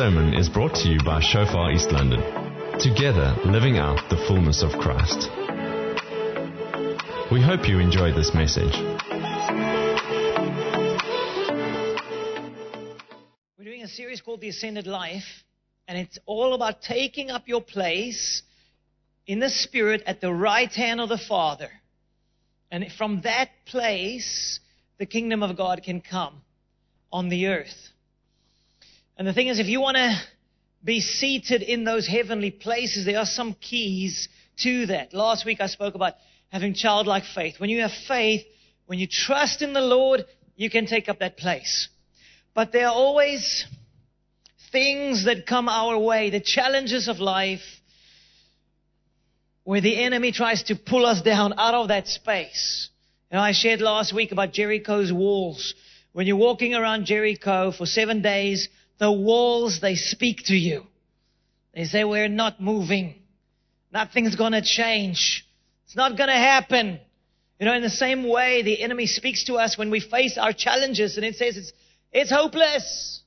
sermon is brought to you by Shofar East London. Together, living out the fullness of Christ. We hope you enjoy this message. We're doing a series called The Ascended Life, and it's all about taking up your place in the Spirit at the right hand of the Father. And from that place, the kingdom of God can come on the earth. And the thing is, if you want to be seated in those heavenly places, there are some keys to that. Last week I spoke about having childlike faith. When you have faith, when you trust in the Lord, you can take up that place. But there are always things that come our way, the challenges of life, where the enemy tries to pull us down out of that space. You know, I shared last week about Jericho's walls. When you're walking around Jericho for seven days, the walls, they speak to you. They say, we're not moving. Nothing's gonna change. It's not gonna happen. You know, in the same way, the enemy speaks to us when we face our challenges and it says it's, it's hopeless.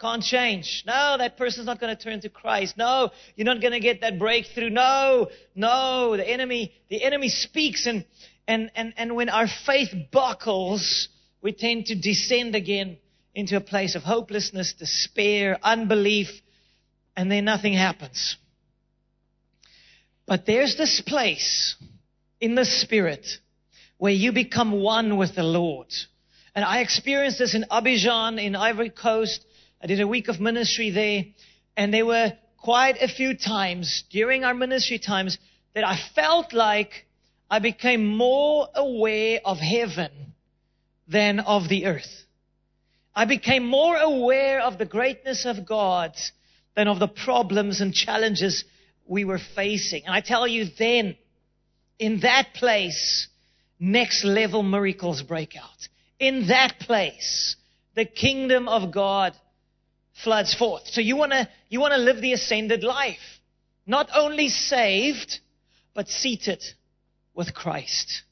Can't change. No, that person's not going to turn to Christ. No, you're not going to get that breakthrough. No, no, the enemy, the enemy speaks and, and, and, and when our faith buckles, we tend to descend again into a place of hopelessness, despair, unbelief, and then nothing happens. But there's this place in the Spirit where you become one with the Lord. And I experienced this in Abidjan in Ivory Coast. I did a week of ministry there, and there were quite a few times during our ministry times that I felt like I became more aware of heaven than of the earth. I became more aware of the greatness of God than of the problems and challenges we were facing. And I tell you then, in that place, next level miracles break out. In that place, the kingdom of God floods forth. So you wanna, you wanna live the ascended life. Not only saved, but seated with Christ.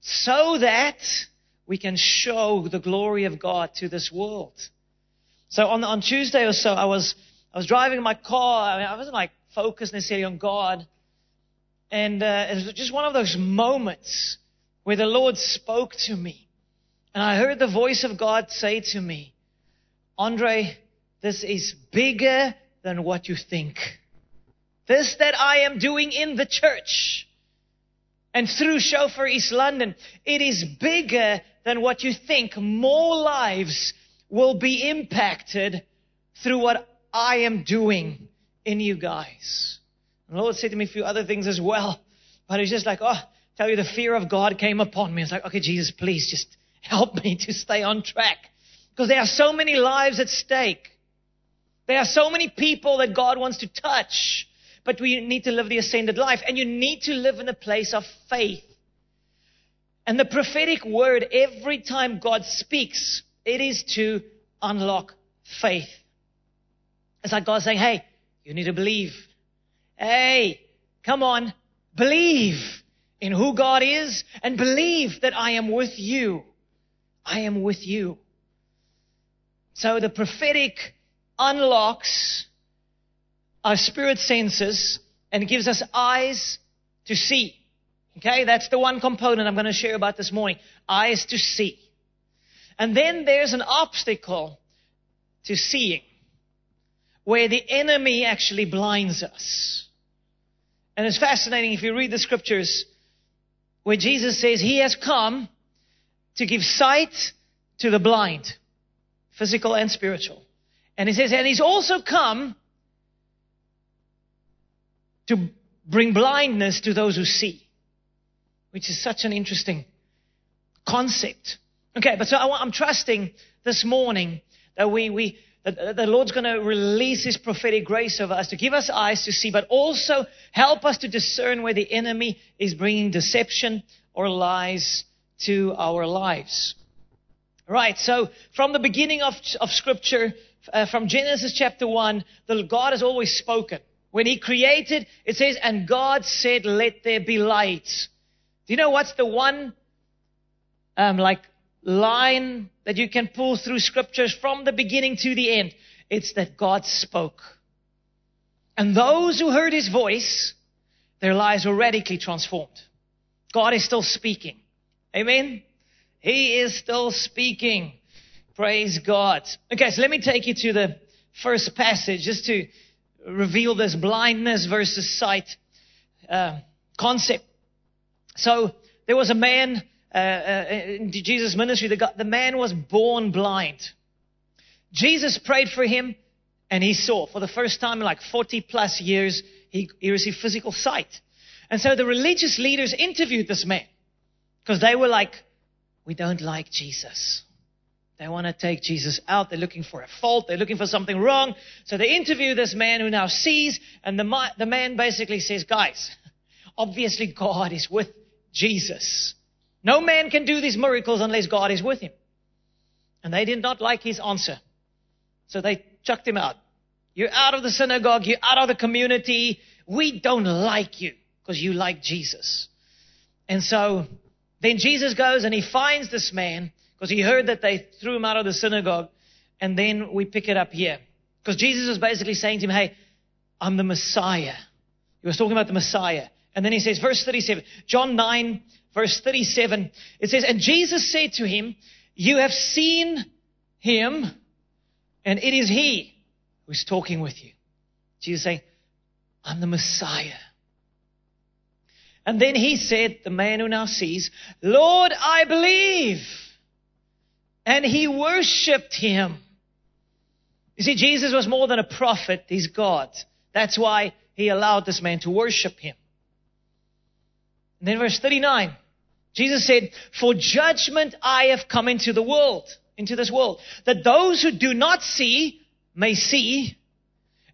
So that we can show the glory of God to this world. So on, on Tuesday or so, I was, I was driving my car. I, mean, I wasn't like focused necessarily on God. And uh, it was just one of those moments where the Lord spoke to me. And I heard the voice of God say to me, Andre, this is bigger than what you think. This that I am doing in the church and through Shofar East London, it is bigger than what you think. More lives will be impacted through what I am doing in you guys. And the Lord said to me a few other things as well, but it's just like, oh, tell you the fear of God came upon me. It's like, okay, Jesus, please just help me to stay on track. Because there are so many lives at stake. There are so many people that God wants to touch. But we need to live the ascended life. And you need to live in a place of faith. And the prophetic word, every time God speaks, it is to unlock faith. It's like God saying, hey, you need to believe. Hey, come on, believe in who God is and believe that I am with you. I am with you. So the prophetic unlocks our spirit senses and gives us eyes to see. Okay, that's the one component I'm going to share about this morning. Eyes to see. And then there's an obstacle to seeing where the enemy actually blinds us. And it's fascinating if you read the scriptures where Jesus says he has come to give sight to the blind, physical and spiritual. And he says, and he's also come to bring blindness to those who see, which is such an interesting concept. Okay, but so I, am trusting this morning that we, we that the Lord's going to release His prophetic grace over us to give us eyes to see, but also help us to discern where the enemy is bringing deception or lies to our lives. Right, so from the beginning of, of Scripture, uh, from Genesis chapter 1, the God has always spoken. When He created, it says, and God said, let there be light. Do you know what's the one, um, like, line that you can pull through scriptures from the beginning to the end. It's that God spoke. And those who heard his voice, their lives were radically transformed. God is still speaking. Amen? He is still speaking. Praise God. Okay, so let me take you to the first passage just to reveal this blindness versus sight uh, concept. So there was a man uh, uh, in Jesus' ministry. The, the man was born blind. Jesus prayed for him, and he saw for the first time in like 40 plus years. He, he received physical sight. And so the religious leaders interviewed this man because they were like, we don't like Jesus. They want to take Jesus out. They're looking for a fault. They're looking for something wrong. So they interview this man who now sees, and the, the man basically says, guys, obviously God is with Jesus. No man can do these miracles unless God is with him. And they did not like his answer. So they chucked him out. You're out of the synagogue. You're out of the community. We don't like you because you like Jesus. And so then Jesus goes and he finds this man because he heard that they threw him out of the synagogue. And then we pick it up here. Because Jesus was basically saying to him, hey, I'm the Messiah. He was talking about the Messiah. And then he says, verse 37, John 9, verse 37, it says, And Jesus said to him, You have seen him, and it is he who's talking with you. Jesus saying, I'm the Messiah. And then he said, the man who now sees, Lord, I believe. And he worshiped him. You see, Jesus was more than a prophet, he's God. That's why he allowed this man to worship him. And then verse 39, Jesus said, For judgment I have come into the world, into this world, that those who do not see may see,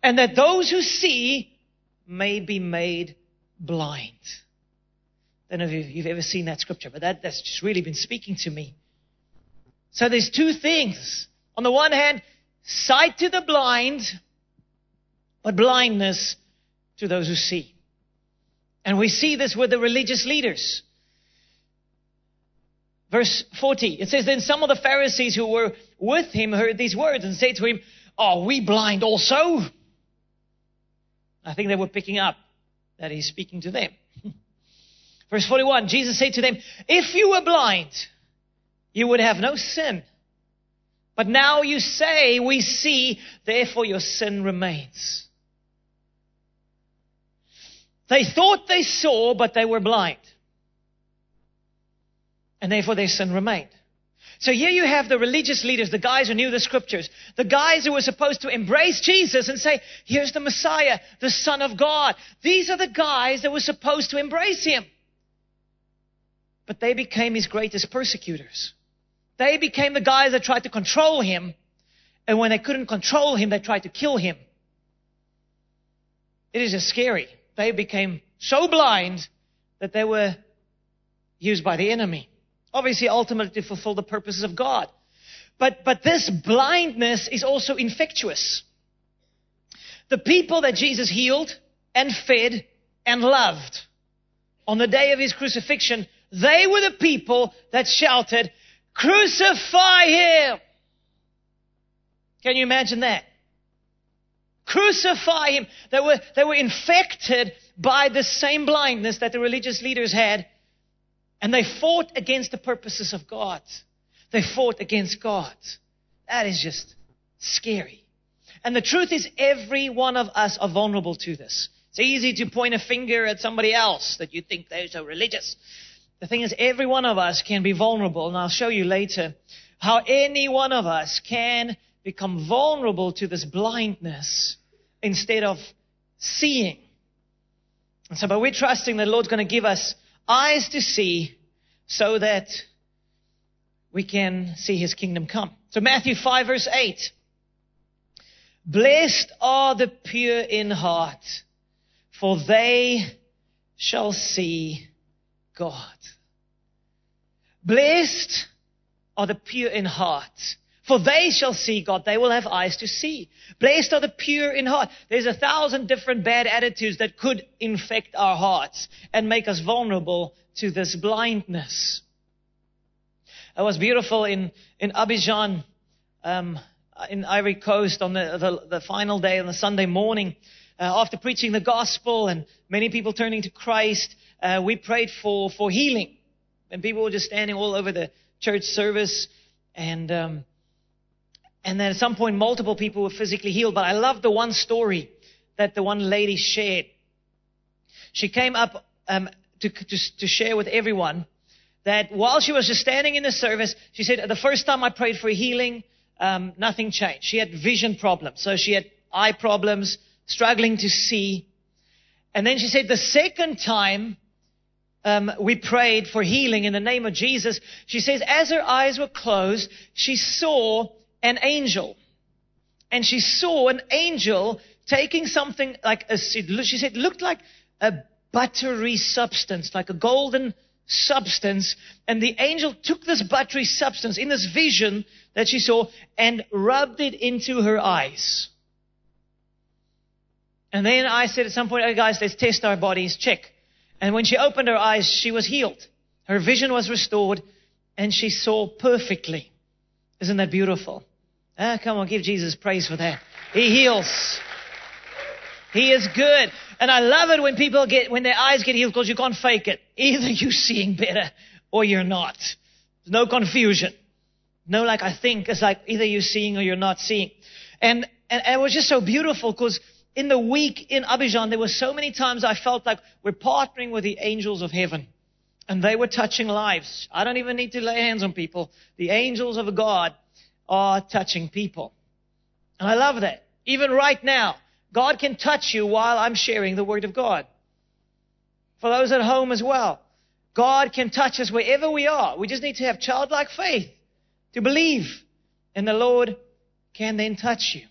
and that those who see may be made blind. I don't know if you've ever seen that scripture, but that, that's just really been speaking to me. So there's two things. On the one hand, sight to the blind, but blindness to those who see. And we see this with the religious leaders. Verse 40, it says, Then some of the Pharisees who were with him heard these words and said to him, Are we blind also? I think they were picking up that he's speaking to them. Verse 41, Jesus said to them, If you were blind, you would have no sin. But now you say, We see, therefore your sin remains. They thought they saw, but they were blind. And therefore their sin remained. So here you have the religious leaders, the guys who knew the scriptures, the guys who were supposed to embrace Jesus and say, here's the Messiah, the Son of God. These are the guys that were supposed to embrace him. But they became his greatest persecutors. They became the guys that tried to control him. And when they couldn't control him, they tried to kill him. It is just scary. They became so blind that they were used by the enemy. Obviously, ultimately to fulfill the purposes of God. But, but this blindness is also infectious. The people that Jesus healed and fed and loved on the day of his crucifixion they were the people that shouted, Crucify him! Can you imagine that? Crucify him. They were, they were infected by the same blindness that the religious leaders had. And they fought against the purposes of God. They fought against God. That is just scary. And the truth is, every one of us are vulnerable to this. It's easy to point a finger at somebody else that you think they're so religious. The thing is, every one of us can be vulnerable, and I'll show you later how any one of us can become vulnerable to this blindness instead of seeing. And so, but we're trusting that the Lord's going to give us eyes to see so that we can see His kingdom come. So Matthew 5 verse 8. Blessed are the pure in heart, for they shall see God. Blessed are the pure in heart, for they shall see God. They will have eyes to see. Blessed are the pure in heart. There's a thousand different bad attitudes that could infect our hearts and make us vulnerable to this blindness. It was beautiful in, in Abidjan, um, in Ivory Coast on the, the, the final day on the Sunday morning. Uh, after preaching the gospel and many people turning to Christ, uh, we prayed for, for healing. And people were just standing all over the church service. And, um, and then at some point, multiple people were physically healed. But I love the one story that the one lady shared. She came up um, to, to, to share with everyone that while she was just standing in the service, she said, the first time I prayed for healing, um, nothing changed. She had vision problems. So she had eye problems, struggling to see. And then she said, the second time um, we prayed for healing in the name of Jesus, she says, as her eyes were closed, she saw an angel. And she saw an angel taking something like a, she said, looked like a buttery substance, like a golden substance. And the angel took this buttery substance in this vision that she saw and rubbed it into her eyes. And then I said at some point, oh guys, let's test our bodies, check. And when she opened her eyes, she was healed. Her vision was restored and she saw perfectly. Isn't that beautiful? Ah, come on, give Jesus praise for that. He heals. He is good. And I love it when people get, when their eyes get healed because you can't fake it. Either you're seeing better or you're not. There's no confusion. No, like I think it's like either you're seeing or you're not seeing. And, and, and it was just so beautiful because in the week in Abidjan, there were so many times I felt like we're partnering with the angels of heaven. And they were touching lives. I don't even need to lay hands on people. The angels of God are touching people. And I love that. Even right now, God can touch you while I'm sharing the Word of God. For those at home as well. God can touch us wherever we are. We just need to have childlike faith to believe. And the Lord can then touch you.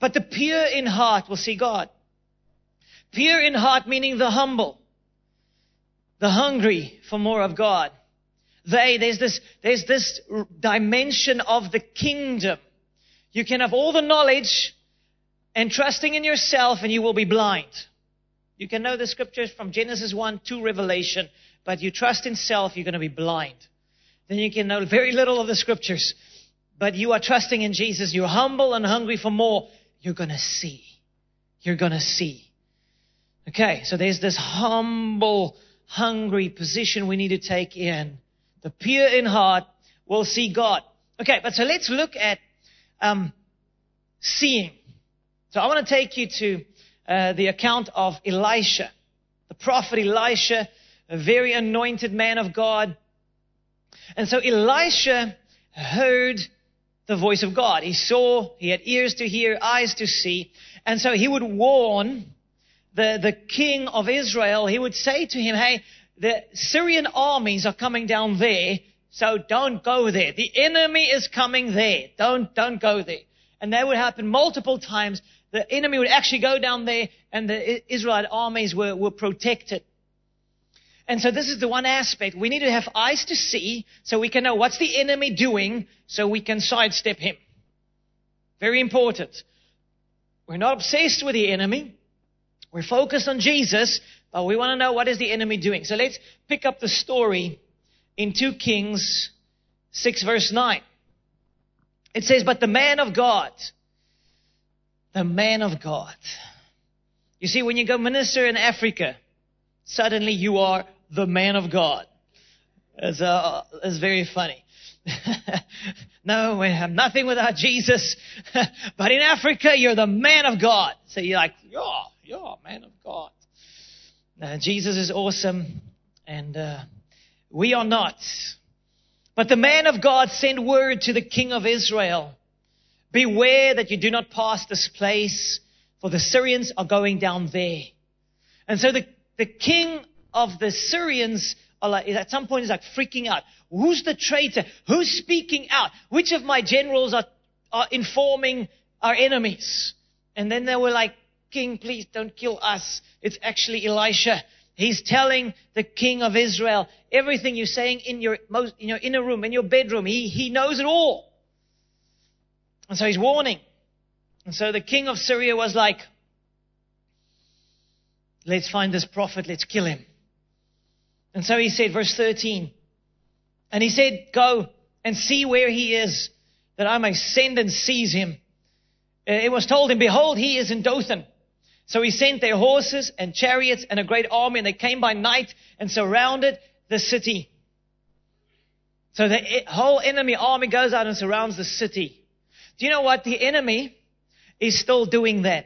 But the pure in heart will see God. Pure in heart meaning the humble. The hungry for more of God. They, there's this, there's this dimension of the kingdom. You can have all the knowledge, and trusting in yourself and you will be blind. You can know the scriptures from Genesis 1 to Revelation, but you trust in self, you're going to be blind. Then you can know very little of the scriptures, but you are trusting in Jesus. You're humble and hungry for more. You're going to see. You're going to see. Okay, so there's this humble, hungry position we need to take in. The pure in heart will see God. Okay, but so let's look at um, seeing. So I want to take you to uh, the account of Elisha, the prophet Elisha, a very anointed man of God. And so Elisha heard the voice of God. He saw, he had ears to hear, eyes to see. And so he would warn the, the king of Israel. He would say to him, hey, the Syrian armies are coming down there, so don't go there. The enemy is coming there. Don't, don't go there. And that would happen multiple times the enemy would actually go down there and the Israelite armies were, were protected. And so this is the one aspect. We need to have eyes to see so we can know what's the enemy doing so we can sidestep him. Very important. We're not obsessed with the enemy. We're focused on Jesus, but we want to know what is the enemy doing. So let's pick up the story in 2 Kings 6 verse 9. It says, but the man of God, the man of God. You see, when you go minister in Africa, suddenly you are the man of God. It's, uh, it's very funny. no, have nothing without Jesus. but in Africa, you're the man of God. So you're like, you're a man of God. Uh, Jesus is awesome, and uh, we are not. But the man of God sent word to the king of Israel Beware that you do not pass this place, for the Syrians are going down there. And so the, the king of the Syrians like, at some point is like freaking out. Who's the traitor? Who's speaking out? Which of my generals are, are informing our enemies? And then they were like, King, please don't kill us. It's actually Elisha. He's telling the king of Israel everything you're saying in your, most, in your inner room, in your bedroom. He, he knows it all. And so he's warning. And so the king of Syria was like, let's find this prophet, let's kill him. And so he said, verse 13, and he said, go, and see where he is, that I may send and seize him. Uh, It was told him, behold, he is in Dothan. So he sent their horses and chariots and a great army, and they came by night and surrounded the city. So the whole enemy army goes out and surrounds the city. Do you know what? The enemy is still doing that.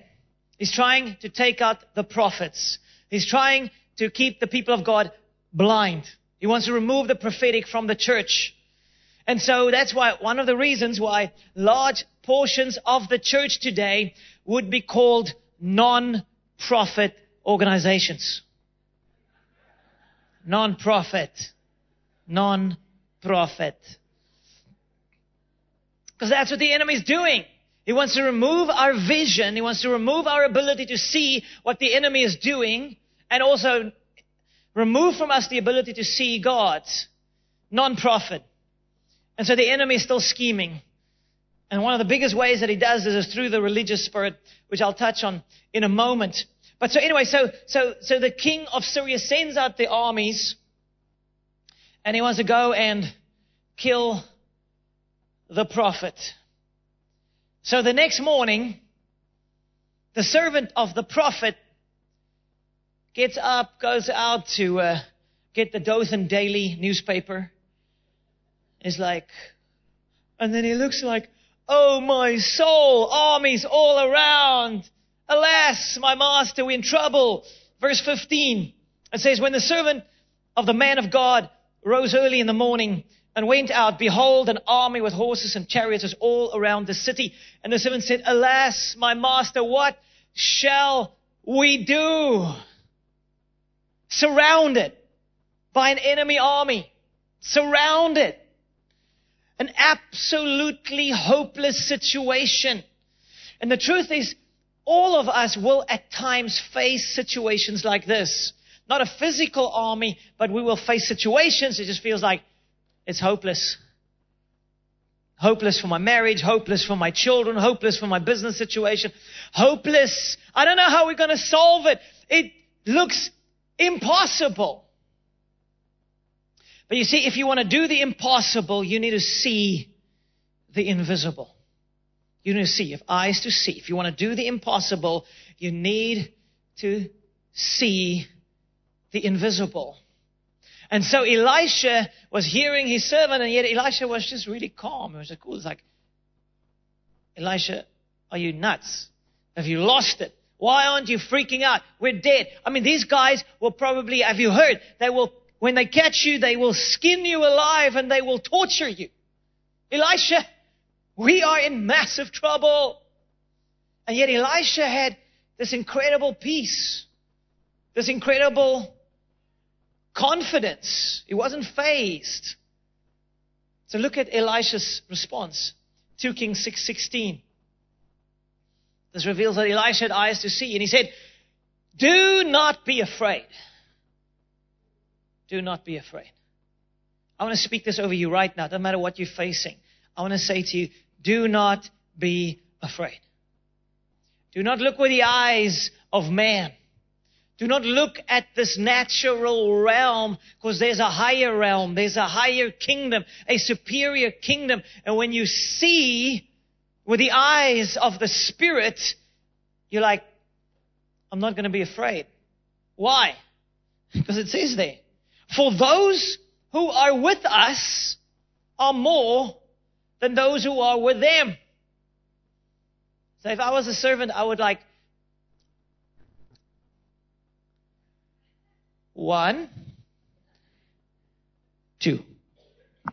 He's trying to take out the prophets. He's trying to keep the people of God blind. He wants to remove the prophetic from the church. And so that's why one of the reasons why large portions of the church today would be called non-profit organizations. Non-profit. Non-profit. Because that's what the enemy is doing. He wants to remove our vision. He wants to remove our ability to see what the enemy is doing and also remove from us the ability to see God. Non-profit. And so the enemy is still scheming. And one of the biggest ways that he does this is through the religious spirit, which I'll touch on in a moment. But so anyway, so, so, so the king of Syria sends out the armies and he wants to go and kill the prophet. So the next morning, the servant of the prophet gets up, goes out to uh, get the Dothan Daily newspaper. Is like, and then he looks like, oh my soul, armies all around. Alas, my master, we're in trouble. Verse 15. It says, when the servant of the man of God rose early in the morning and went out, behold, an army with horses and chariots was all around the city. And the servant said, Alas, my master, what shall we do? Surrounded by an enemy army. Surrounded. An absolutely hopeless situation. And the truth is, all of us will at times face situations like this. Not a physical army, but we will face situations. It just feels like it's hopeless. Hopeless for my marriage, hopeless for my children, hopeless for my business situation, hopeless. I don't know how we're going to solve it. It looks impossible. But you see, if you want to do the impossible, you need to see the invisible. You need to see, if eyes to see. If you want to do the impossible, you need to see the invisible. And so Elisha was hearing his servant, and yet Elisha was just really calm. It was cool. It's like, Elisha, are you nuts? Have you lost it? Why aren't you freaking out? We're dead. I mean, these guys will probably, have you heard? They will, when they catch you, they will skin you alive and they will torture you. Elisha, we are in massive trouble. And yet Elisha had this incredible peace, this incredible confidence. He wasn't fazed. So look at Elisha's response. 2 Kings 6:16. This reveals that Elisha had eyes to see, and he said, "Do not be afraid. Do not be afraid." I want to speak this over you right now. Doesn't matter what you're facing. I want to say to you, do not be afraid. Do not look with the eyes of man. Do not look at this natural realm because there's a higher realm. There's a higher kingdom, a superior kingdom. And when you see with the eyes of the Spirit, you're like, I'm not going to be afraid. Why? Because it says there, for those who are with us are more than those who are with them. So if I was a servant, I would like, one, two.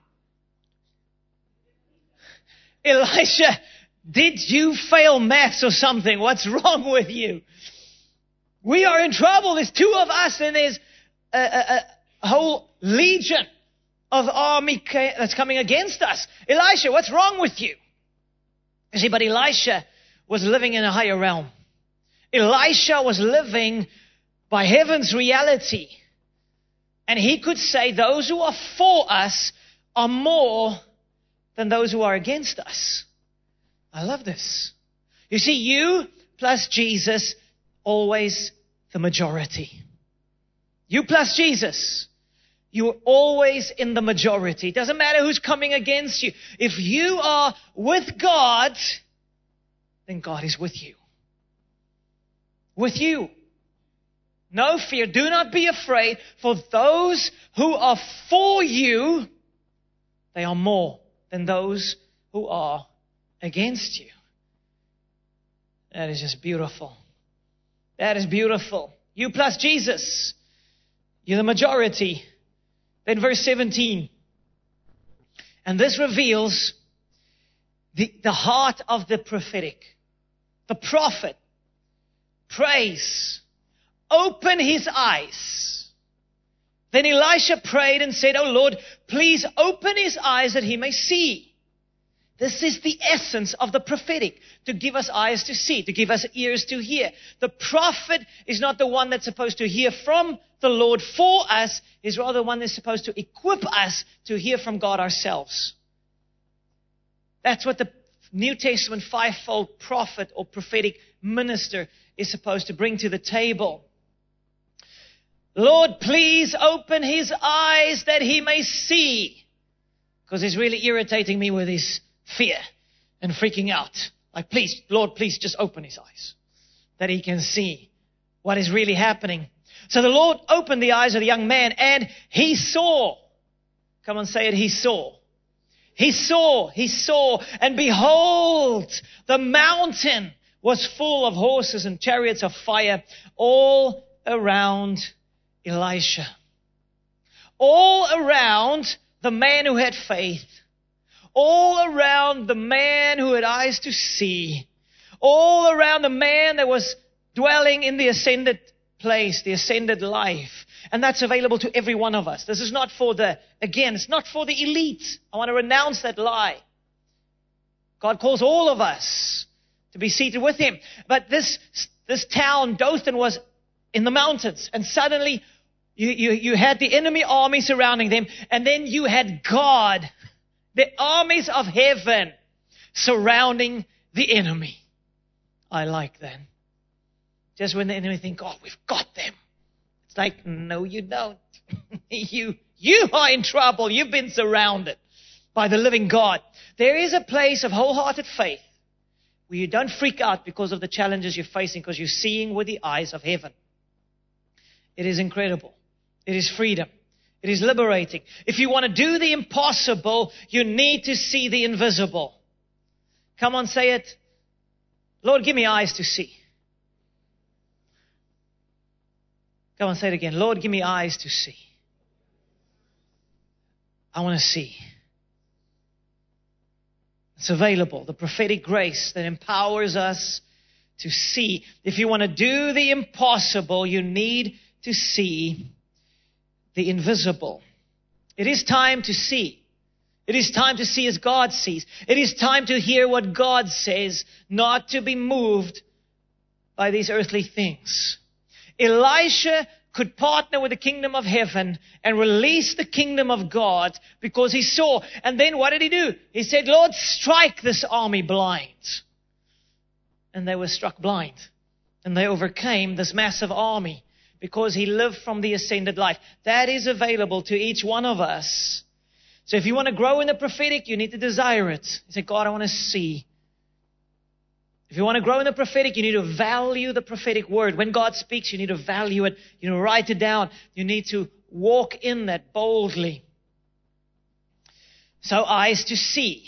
Elisha, did you fail maths or something? What's wrong with you? We are in trouble. There's two of us and there's a, a, a whole legion of army that's coming against us. Elisha, what's wrong with you? You see, but Elisha was living in a higher realm. Elisha was living by heaven's reality. And he could say, those who are for us are more than those who are against us. I love this. You see, you plus Jesus, always the majority. You plus Jesus, you're always in the majority. It doesn't matter who's coming against you. If you are with God, then God is with you. With you. No fear. Do not be afraid, for those who are for you, they are more than those who are against you. That is just beautiful. That is beautiful. You plus Jesus. You're the majority. Then verse 17. And this reveals the, the heart of the prophetic. The prophet prays, open his eyes. Then Elisha prayed and said, Oh Lord, please open his eyes that he may see. This is the essence of the prophetic, to give us eyes to see, to give us ears to hear. The prophet is not the one that's supposed to hear from the Lord for us, is rather one that's supposed to equip us to hear from God ourselves. That's what the New Testament fivefold prophet or prophetic minister is supposed to bring to the table. Lord, please open his eyes that he may see. Because he's really irritating me with his fear and freaking out. Like, please, Lord, please just open his eyes that he can see what is really happening. So the Lord opened the eyes of the young man and he saw. Come on, say it. He saw. He saw, he saw, and behold, the mountain was full of horses and chariots of fire all around Elisha. All around the man who had faith all around the man who had eyes to see, all around the man that was dwelling in the ascended place, the ascended life. And that's available to every one of us. This is not for the, again, it's not for the elite. I want to renounce that lie. God calls all of us to be seated with Him. But this, this town, Dothan, was in the mountains. And suddenly, you, you, you had the enemy army surrounding them. And then you had God the armies of heaven surrounding the enemy. I like that. Just when the enemy think, oh, we've got them. It's like, no, you don't. you, you are in trouble. You've been surrounded by the living God. There is a place of wholehearted faith where you don't freak out because of the challenges you're facing because you're seeing with the eyes of heaven. It is incredible. It is freedom. It is liberating. If you want to do the impossible, you need to see the invisible. Come on, say it. Lord, give me eyes to see. Come on, say it again. Lord, give me eyes to see. I want to see. It's available. The prophetic grace that empowers us to see. If you want to do the impossible, you need to see the invisible. It is time to see. It is time to see as God sees. It is time to hear what God says, not to be moved by these earthly things. Elisha could partner with the kingdom of heaven and release the kingdom of God because he saw. And then what did he do? He said, Lord, strike this army blind. And they were struck blind. And they overcame this massive army because he lived from the ascended life. That is available to each one of us. So if you want to grow in the prophetic, you need to desire it. You say, God, I want to see. If you want to grow in the prophetic, you need to value the prophetic word. When God speaks, you need to value it. You need to write it down. You need to walk in that boldly. So eyes to see.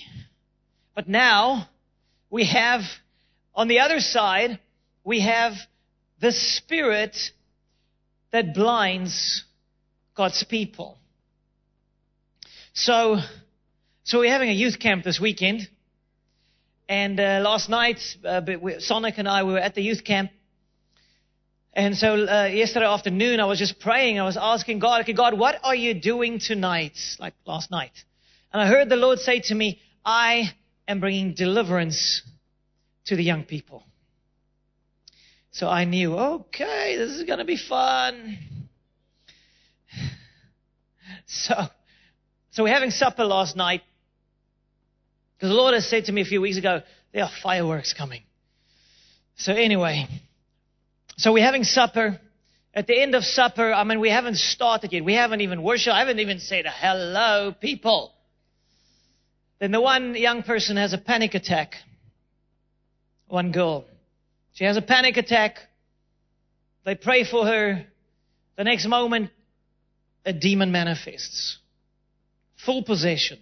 But now we have, on the other side, we have the spirit that blinds God's people. So, so we're having a youth camp this weekend. And uh, last night, uh, Sonic and I we were at the youth camp. And so uh, yesterday afternoon, I was just praying. I was asking God, okay, God, what are you doing tonight? Like last night. And I heard the Lord say to me, I am bringing deliverance to the young people. So I knew, okay, this is going to be fun. So, so we're having supper last night. Because the Lord has said to me a few weeks ago, there are fireworks coming. So anyway, so we're having supper At the end of supper, I mean, we haven't started yet. We haven't even worshiped. I haven't even said hello, people. Then the one young person has a panic attack. One girl. She has a panic attack. They pray for her. The next moment, a demon manifests. Full possession.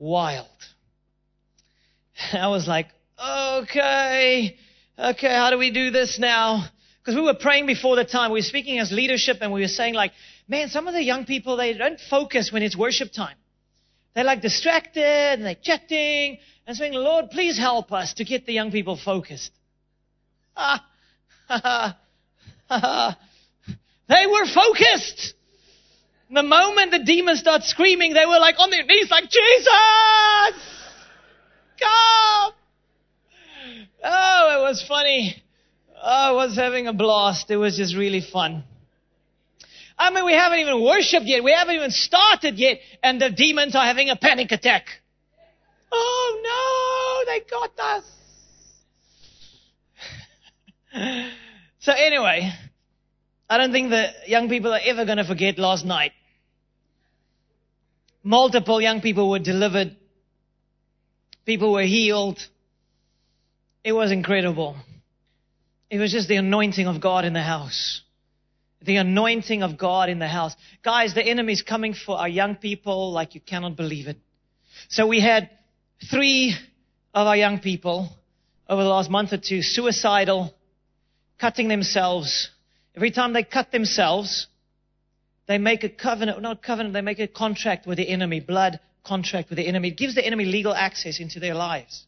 Wild. I was like, okay, okay, how do we do this now? Because we were praying before the time. We were speaking as leadership and we were saying like, man, some of the young people, they don't focus when it's worship time. They're like distracted and they're chatting and saying, Lord, please help us to get the young people focused. Ah, ha, ha, they were focused. The moment the demons start screaming, they were like on their knees like, Jesus! Come! Oh, it was funny. Oh, I was having a blast. It was just really fun. I mean, we haven't even worshipped yet. We haven't even started yet. And the demons are having a panic attack. Oh no, they got us. so anyway, I don't think the young people are ever going to forget last night. Multiple young people were delivered. People were healed. It was incredible. It was just the anointing of God in the house. The anointing of God in the house. Guys, the enemy's coming for our young people like you cannot believe it. So we had three of our young people over the last month or two suicidal, cutting themselves. Every time they cut themselves, they make a covenant, not covenant, they make a contract with the enemy, blood contract with the enemy. It gives the enemy legal access into their lives.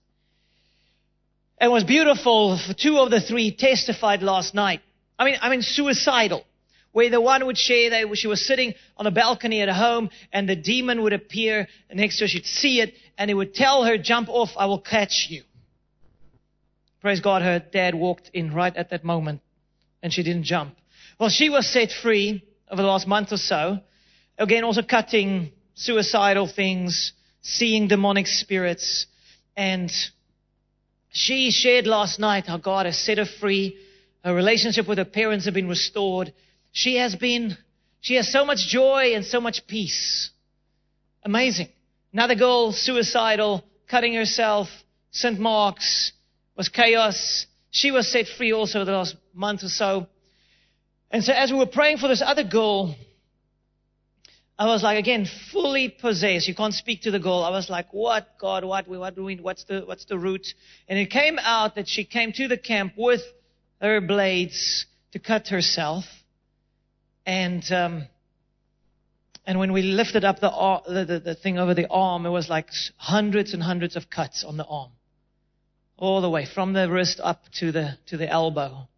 It was beautiful. Two of the three testified last night. I mean, I mean, suicidal. Where the one would share that she was sitting on a balcony at home and the demon would appear next to her. She'd see it and it would tell her, jump off, I will catch you. Praise God, her dad walked in right at that moment and she didn't jump. Well, she was set free over the last month or so. Again, also cutting suicidal things, seeing demonic spirits and she shared last night how God has set her free. Her relationship with her parents have been restored. She has been, she has so much joy and so much peace. Amazing. Another girl, suicidal, cutting herself, St. Mark's, was chaos. She was set free also over the last month or so. And so as we were praying for this other girl, I was like, again, fully possessed. You can't speak to the girl. I was like, what, God, what, what do we, what's the, what's the root? And it came out that she came to the camp with her blades to cut herself. And, um, and when we lifted up the, the, the, the thing over the arm, it was like hundreds and hundreds of cuts on the arm. All the way from the wrist up to the, to the elbow.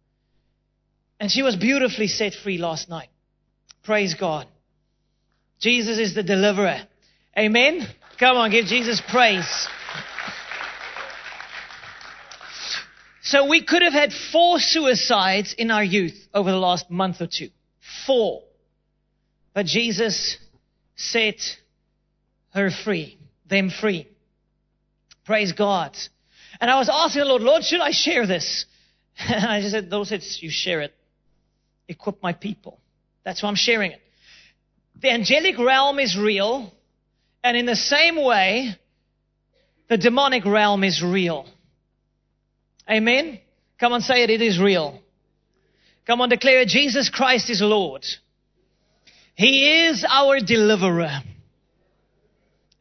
And she was beautifully set free last night. Praise God. Jesus is the deliverer. Amen? Come on, give Jesus praise. So we could have had four suicides in our youth over the last month or two. Four. But Jesus set her free, them free. Praise God. And I was asking the Lord, Lord, should I share this? And I just said, Lord said, you share it. Equip my people. That's why I'm sharing it. The angelic realm is real, and in the same way, the demonic realm is real. Amen? Come on, say it, it is real. Come on, declare it, Jesus Christ is Lord. He is our deliverer.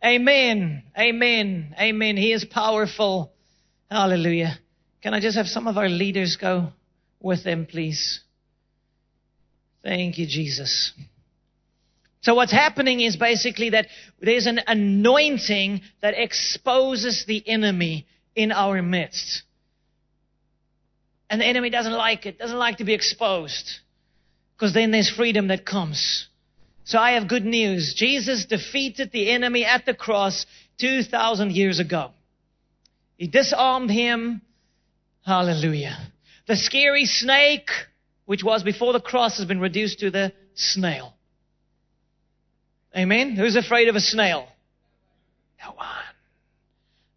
Amen. Amen. Amen. He is powerful. Hallelujah. Can I just have some of our leaders go with them, please? Thank you, Jesus. So what's happening is basically that there's an anointing that exposes the enemy in our midst. And the enemy doesn't like it, doesn't like to be exposed. Because then there's freedom that comes. So I have good news. Jesus defeated the enemy at the cross 2,000 years ago. He disarmed him. Hallelujah. The scary snake, which was before the cross, has been reduced to the snail. Amen? Who's afraid of a snail? No one.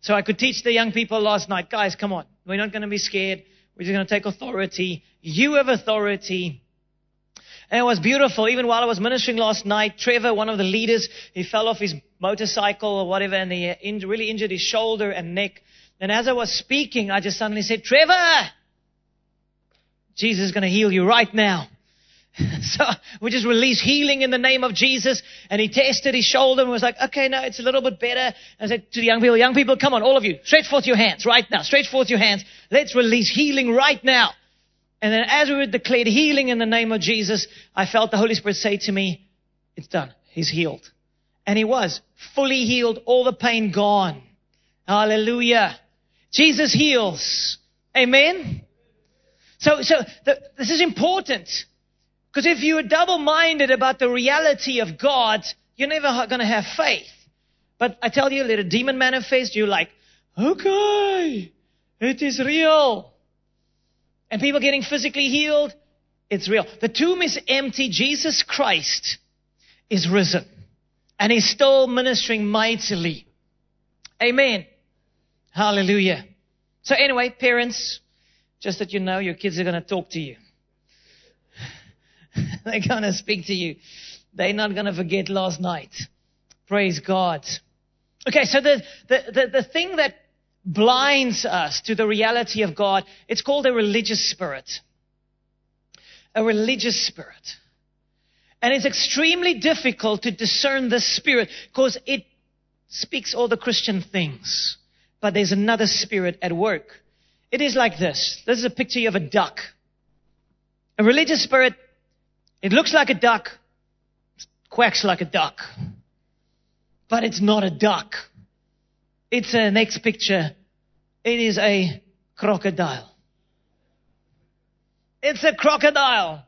So I could teach the young people last night, guys, come on. We're not going to be scared. We're just going to take authority. You have authority. And it was beautiful. Even while I was ministering last night, Trevor, one of the leaders, he fell off his motorcycle or whatever and he uh, really injured his shoulder and neck. And as I was speaking, I just suddenly said, Trevor, Jesus is going to heal you right now. so we just released healing in the name of Jesus. And he tested his shoulder and was like, okay, now it's a little bit better. I said to the young people, young people, come on, all of you, stretch forth your hands right now. Stretch forth your hands. Let's release healing right now. And then as we declared healing in the name of Jesus, I felt the Holy Spirit say to me, it's done. He's healed. And he was fully healed, all the pain gone. Hallelujah. Jesus heals. Amen. So, so the, this is important. Because if you are double-minded about the reality of God, you're never going to have faith. But I tell you, let a demon manifest, you're like, okay, it is real. And people getting physically healed, it's real. The tomb is empty. Jesus Christ is risen. And he's still ministering mightily. Amen. Hallelujah. So anyway, parents, just that you know, your kids are going to talk to you. They're going to speak to you. They're not going to forget last night. Praise God. Okay, so the, the, the, the thing that blinds us to the reality of God, it's called a religious spirit. A religious spirit. And it's extremely difficult to discern the spirit because it speaks all the Christian things. But there's another spirit at work. It is like this. This is a picture of a duck. A religious spirit, it looks like a duck, quacks like a duck. But it's not a duck. It's a next picture. It is a crocodile. It's a crocodile.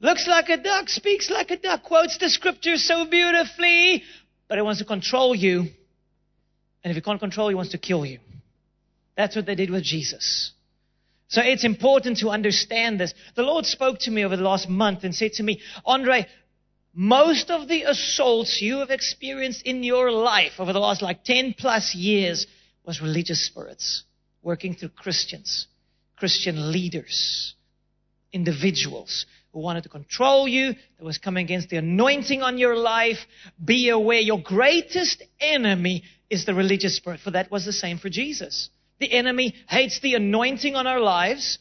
Looks like a duck, speaks like a duck, quotes the scripture so beautifully, but it wants to control you. And if it can't control it wants to kill you. That's what they did with Jesus. So it's important to understand this. The Lord spoke to me over the last month and said to me, Andre, most of the assaults you have experienced in your life over the last like 10 plus years was religious spirits working through Christians, Christian leaders, individuals who wanted to control you, that was coming against the anointing on your life. Be aware your greatest enemy is the religious spirit, for that was the same for Jesus. The enemy hates the anointing on our lives.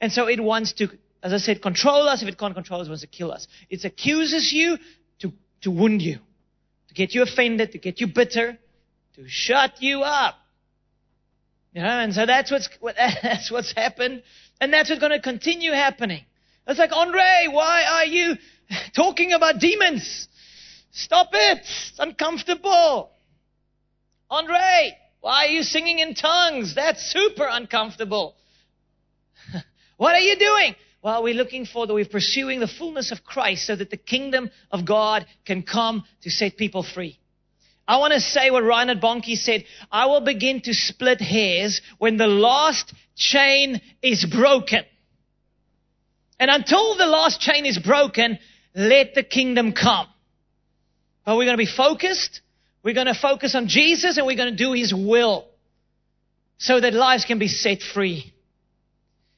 And so it wants to, as I said, control us. If it can't control us, it wants to kill us. It accuses you to, to wound you, to get you offended, to get you bitter, to shut you up. You know, and so that's what's, that's what's happened. And that's what's going to continue happening. It's like, Andre, why are you talking about demons? Stop it. It's uncomfortable. Andre, why are you singing in tongues? That's super uncomfortable. what are you doing? Well, we're looking for the, we're pursuing the fullness of Christ so that the kingdom of God can come to set people free. I want to say what Reinhard Bonnke said. I will begin to split hairs when the last chain is broken. And until the last chain is broken, let the kingdom come. But we're going to be focused we're going to focus on Jesus and we're going to do His will so that lives can be set free.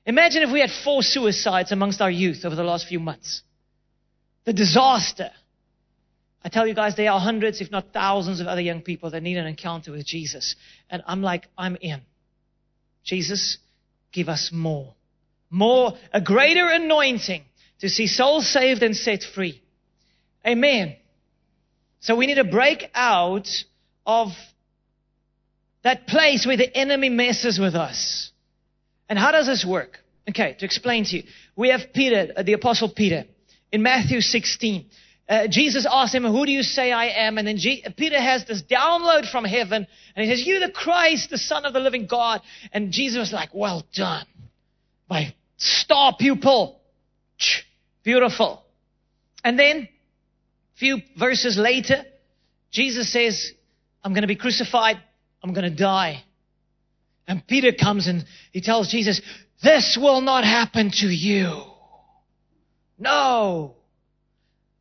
Imagine if we had four suicides amongst our youth over the last few months. The disaster. I tell you guys, there are hundreds, if not thousands, of other young people that need an encounter with Jesus. And I'm like, I'm in. Jesus, give us more. More, a greater anointing to see souls saved and set free. Amen. So we need to break out of that place where the enemy messes with us. And how does this work? Okay, to explain to you. We have Peter, uh, the apostle Peter, in Matthew 16. Uh, Jesus asked him, who do you say I am? And then Peter has this download from heaven and he says, you the Christ, the son of the living God. And Jesus was like, well done. My star pupil. Beautiful. And then few verses later, Jesus says, I'm going to be crucified. I'm going to die. And Peter comes and he tells Jesus, this will not happen to you. No.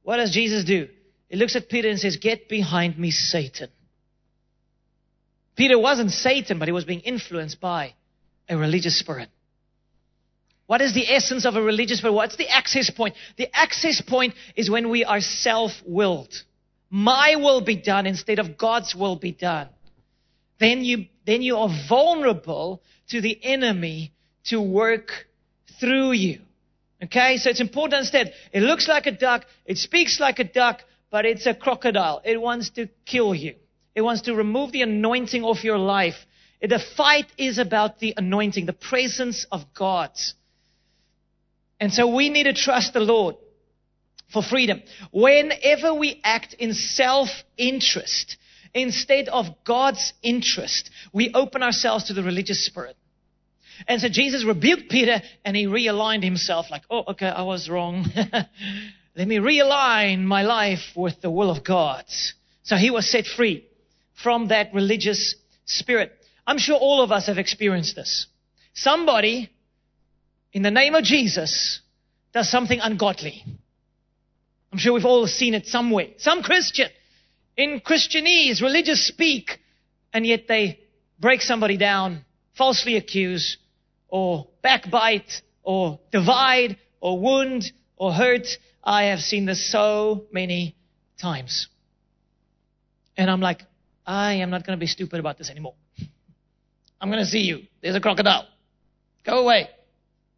What does Jesus do? He looks at Peter and says, get behind me, Satan. Peter wasn't Satan, but he was being influenced by a religious spirit. What is the essence of a religious spirit? What's the access point? The access point is when we are self-willed. My will be done instead of God's will be done. Then you, then you are vulnerable to the enemy to work through you. Okay, so it's important to understand. It looks like a duck, it speaks like a duck, but it's a crocodile. It wants to kill you. It wants to remove the anointing of your life. The fight is about the anointing, the presence of God. And so we need to trust the Lord for freedom. Whenever we act in self-interest instead of God's interest, we open ourselves to the religious spirit. And so Jesus rebuked Peter and he realigned himself like, oh, okay, I was wrong. Let me realign my life with the will of God. So he was set free from that religious spirit. I'm sure all of us have experienced this. Somebody, in the name of Jesus, does something ungodly. I'm sure we've all seen it somewhere. Some Christian, in Christianese, religious speak, and yet they break somebody down, falsely accuse, or backbite, or divide, or wound, or hurt. I have seen this so many times. And I'm like, I am not going to be stupid about this anymore. I'm going to see you. There's a crocodile. Go away.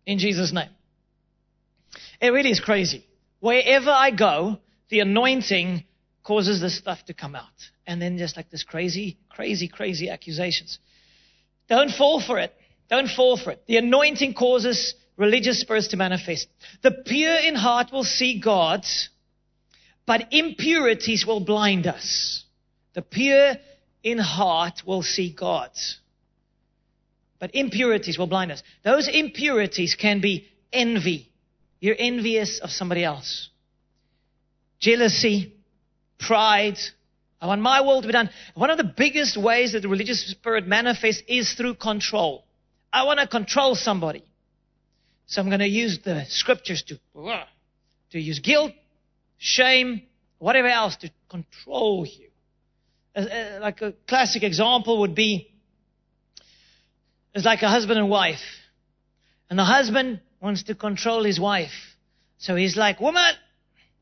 In Jesus' name. It really is crazy. Wherever I go, the anointing causes this stuff to come out. And then just like this crazy, crazy, crazy accusations. Don't fall for it. Don't fall for it. The anointing causes religious spirits to manifest. The pure in heart will see God, but impurities will blind us. The pure in heart will see God. But impurities will blind us. Those impurities can be envy. You're envious of somebody else. Jealousy, pride. I want my will to be done. One of the biggest ways that the religious spirit manifests is through control. I want to control somebody. So I'm going to use the scriptures to, to use guilt, shame, whatever else to control you. Uh, uh, like a classic example would be, it's like a husband and wife. And the husband wants to control his wife. So he's like, woman,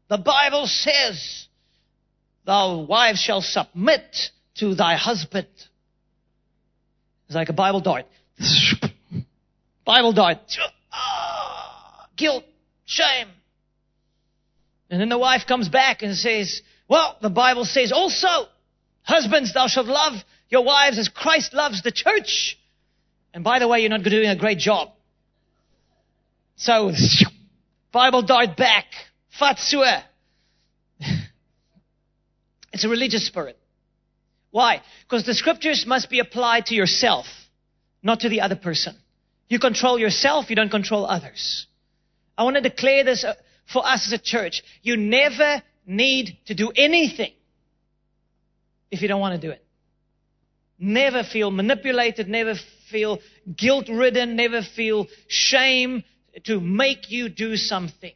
the Bible says, thou wife shall submit to thy husband. It's like a Bible dart. Bible dart. Guilt, shame. And then the wife comes back and says, well, the Bible says also, husbands, thou shalt love your wives as Christ loves the church. And by the way, you're not doing a great job. So, Bible dart back. Fatsua. It's a religious spirit. Why? Because the scriptures must be applied to yourself not to the other person. You control yourself, you don't control others. I want to declare this uh, for us as a church. You never need to do anything if you don't want to do it. Never feel manipulated, never feel guilt ridden, never feel shame to make you do something.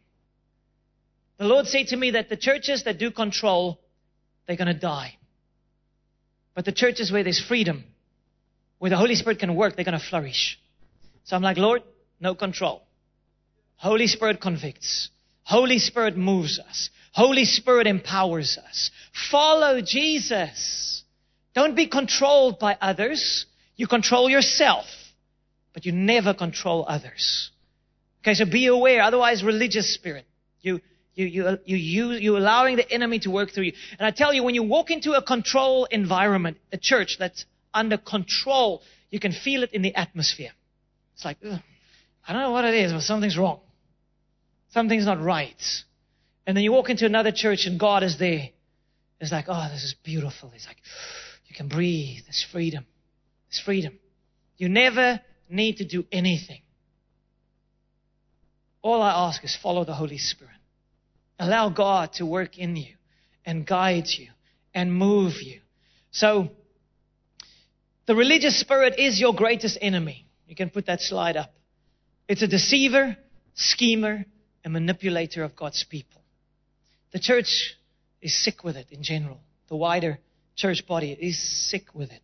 The Lord said to me that the churches that do control, they're going to die. But the churches where there's freedom, where the Holy Spirit can work, they're going to flourish. So I'm like, Lord, no control. Holy Spirit convicts. Holy Spirit moves us. Holy Spirit empowers us. Follow Jesus. Don't be controlled by others. You control yourself, but you never control others. Okay, so be aware. Otherwise, religious spirit. You, you, you, you, you, you're allowing the enemy to work through you. And I tell you, when you walk into a control environment, a church that's under control. You can feel it in the atmosphere. It's like, I don't know what it is, but something's wrong. Something's not right. And then you walk into another church and God is there. It's like, oh, this is beautiful. It's like, you can breathe. There's freedom. There's freedom. You never need to do anything. All I ask is follow the Holy Spirit. Allow God to work in you and guide you and move you. So, the religious spirit is your greatest enemy. You can put that slide up. It's a deceiver, schemer, and manipulator of God's people. The church is sick with it in general. The wider church body is sick with it.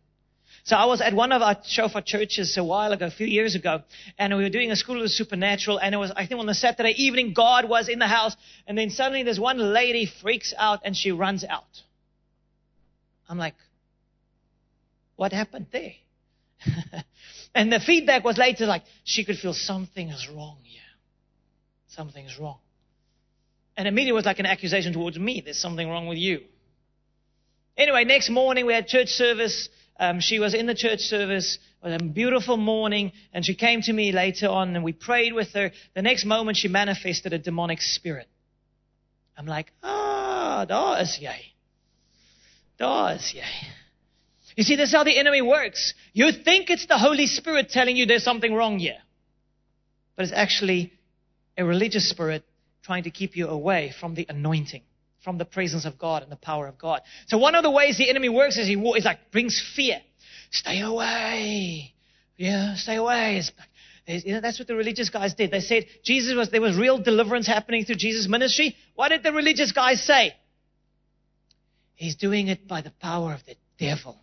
So I was at one of our shofar churches a while ago, a few years ago, and we were doing a school of the supernatural, and it was, I think on the Saturday evening, God was in the house, and then suddenly this one lady freaks out and she runs out. I'm like, what happened there? and the feedback was later like, she could feel something is wrong here. Something is wrong. And immediately it was like an accusation towards me. There's something wrong with you. Anyway, next morning we had church service. Um, she was in the church service. Was a beautiful morning, and she came to me later on, and we prayed with her. The next moment, she manifested a demonic spirit. I'm like, ah, daar is jy. Daar is jy. You see, this is how the enemy works. You think it's the Holy Spirit telling you there's something wrong here. But it's actually a religious spirit trying to keep you away from the anointing from the presence of God and the power of God. So one of the ways the enemy works is he is like brings fear. Stay away. Yeah, stay away. You know, that's what the religious guys did. They said Jesus was, there was real deliverance happening through Jesus' ministry. What did the religious guys say? He's doing it by the power of the devil.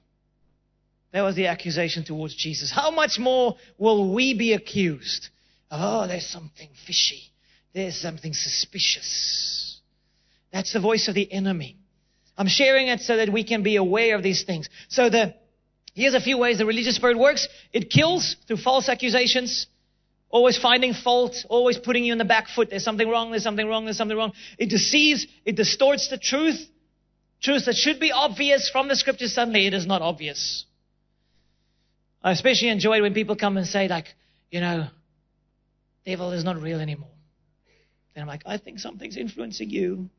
That was the accusation towards Jesus. How much more will we be accused? Oh, there's something fishy. There's something suspicious. That's the voice of the enemy. I'm sharing it so that we can be aware of these things. So the, here's a few ways the religious spirit works. It kills through false accusations, always finding fault, always putting you in the back foot. There's something wrong, there's something wrong, there's something wrong. It deceives, it distorts the truth. Truth that should be obvious from the scriptures, suddenly it is not obvious. I especially enjoy when people come and say like, you know, devil is not real anymore. Then I'm like, I think something's influencing you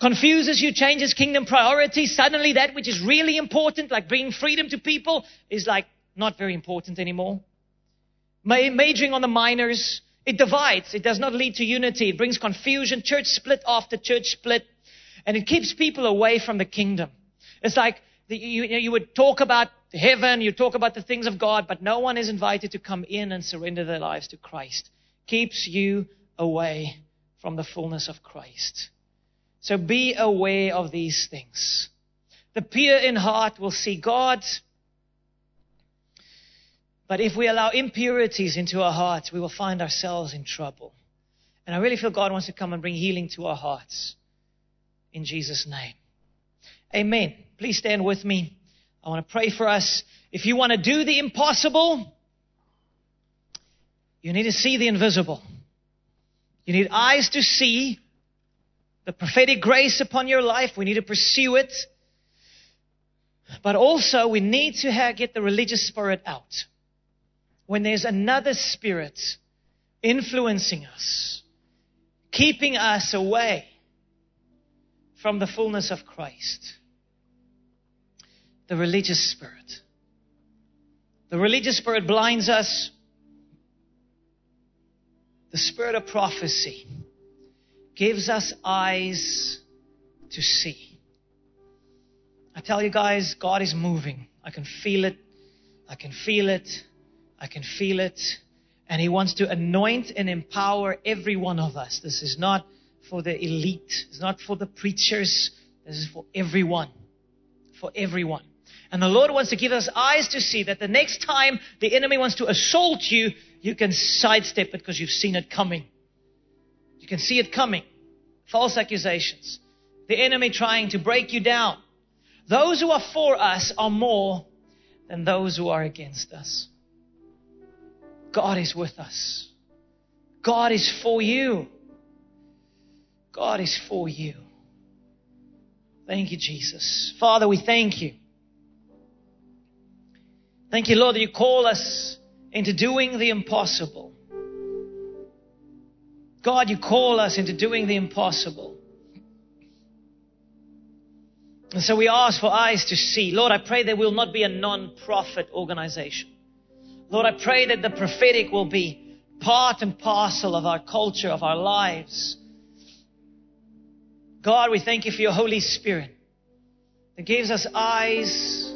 confuses you, changes kingdom priorities. Suddenly that which is really important, like bringing freedom to people, is like not very important anymore. Majoring on the minors, it divides. It does not lead to unity. It brings confusion, church split after church split, and it keeps people away from the kingdom. It's like the, you, you would talk about heaven, you talk about the things of God, but no one is invited to come in and surrender their lives to Christ. Keeps you away from the fullness of Christ. So be aware of these things. The pure in heart will see God. But if we allow impurities into our hearts, we will find ourselves in trouble. And I really feel God wants to come and bring healing to our hearts. In Jesus' name. Amen. Please stand with me. I want to pray for us. If you want to do the impossible, you need to see the invisible. You need eyes to see the prophetic grace upon your life. We need to pursue it. But also, we need to have, get the religious spirit out. When there's another spirit influencing us, keeping us away from the fullness of Christ. The religious spirit. The religious spirit blinds us. The spirit of prophecy gives us eyes to see. I tell you guys, God is moving. I can feel it. I can feel it. I can feel it. And He wants to anoint and empower every one of us. This is not for the elite. It's not for the preachers. This is for everyone. For everyone. And the Lord wants to give us eyes to see that the next time the enemy wants to assault you, you can sidestep it because you've seen it coming. You can see it coming. False accusations. The enemy trying to break you down. Those who are for us are more than those who are against us. God is with us. God is for you. God is for you. Thank you, Jesus. Father, we thank you. Thank you, Lord, that you call us into doing the impossible. God, you call us into doing the impossible. And so we ask for eyes to see. Lord, I pray there will not be a non-profit organization. Lord, I pray that the prophetic will be part and parcel of our culture, of our lives. God, we thank you for your Holy Spirit that gives us eyes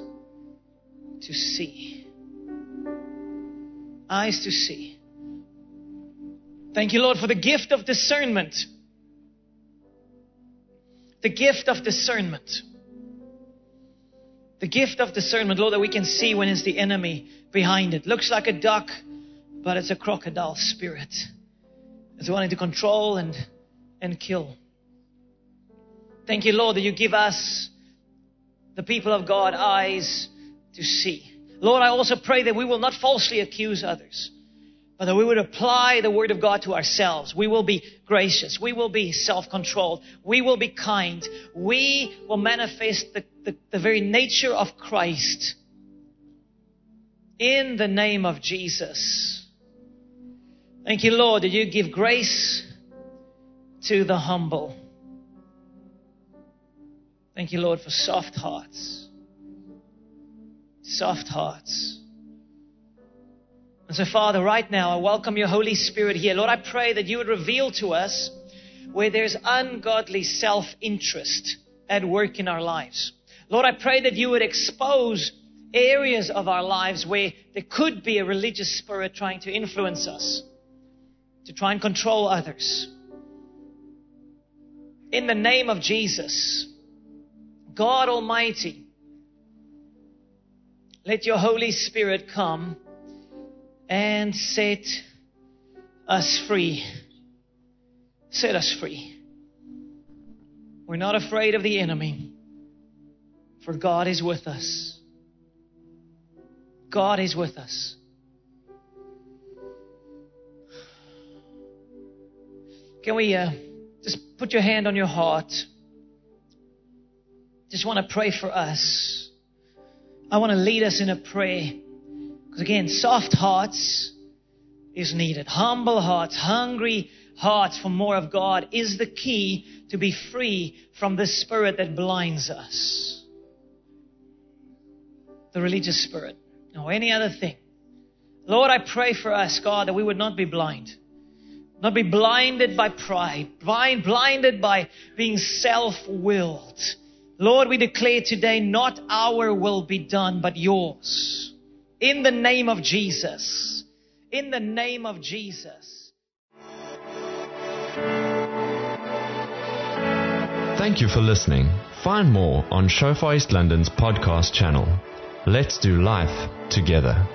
to see. Eyes to see. Thank you, Lord, for the gift of discernment. The gift of discernment. The gift of discernment, Lord, that we can see when it's the enemy behind it. Looks like a duck, but it's a crocodile spirit. It's wanting to control and, and kill. Thank you, Lord, that you give us, the people of God, eyes to see. Lord, I also pray that we will not falsely accuse others, but that we would apply the Word of God to ourselves. We will be gracious. We will be self-controlled. We will be kind. We will manifest the, the, the very nature of Christ in the name of Jesus. Thank you, Lord, that you give grace to the humble. Thank you, Lord, for soft hearts. Soft hearts. And so, Father, right now, I welcome your Holy Spirit here. Lord, I pray that you would reveal to us where there's ungodly self interest at work in our lives. Lord, I pray that you would expose areas of our lives where there could be a religious spirit trying to influence us, to try and control others. In the name of Jesus, God Almighty, let your Holy Spirit come and set us free. Set us free. We're not afraid of the enemy, for God is with us. God is with us. Can we uh, just put your hand on your heart? Just want to pray for us. I want to lead us in a prayer. Because again, soft hearts is needed. Humble hearts, hungry hearts for more of God is the key to be free from the spirit that blinds us. The religious spirit or any other thing. Lord, I pray for us, God, that we would not be blind. Not be blinded by pride, blind, blinded by being self-willed. Lord, we declare today, not our will be done, but yours. In the name of Jesus. In the name of Jesus. Thank you for listening. Find more on Shofar East London's podcast channel. Let's do life together.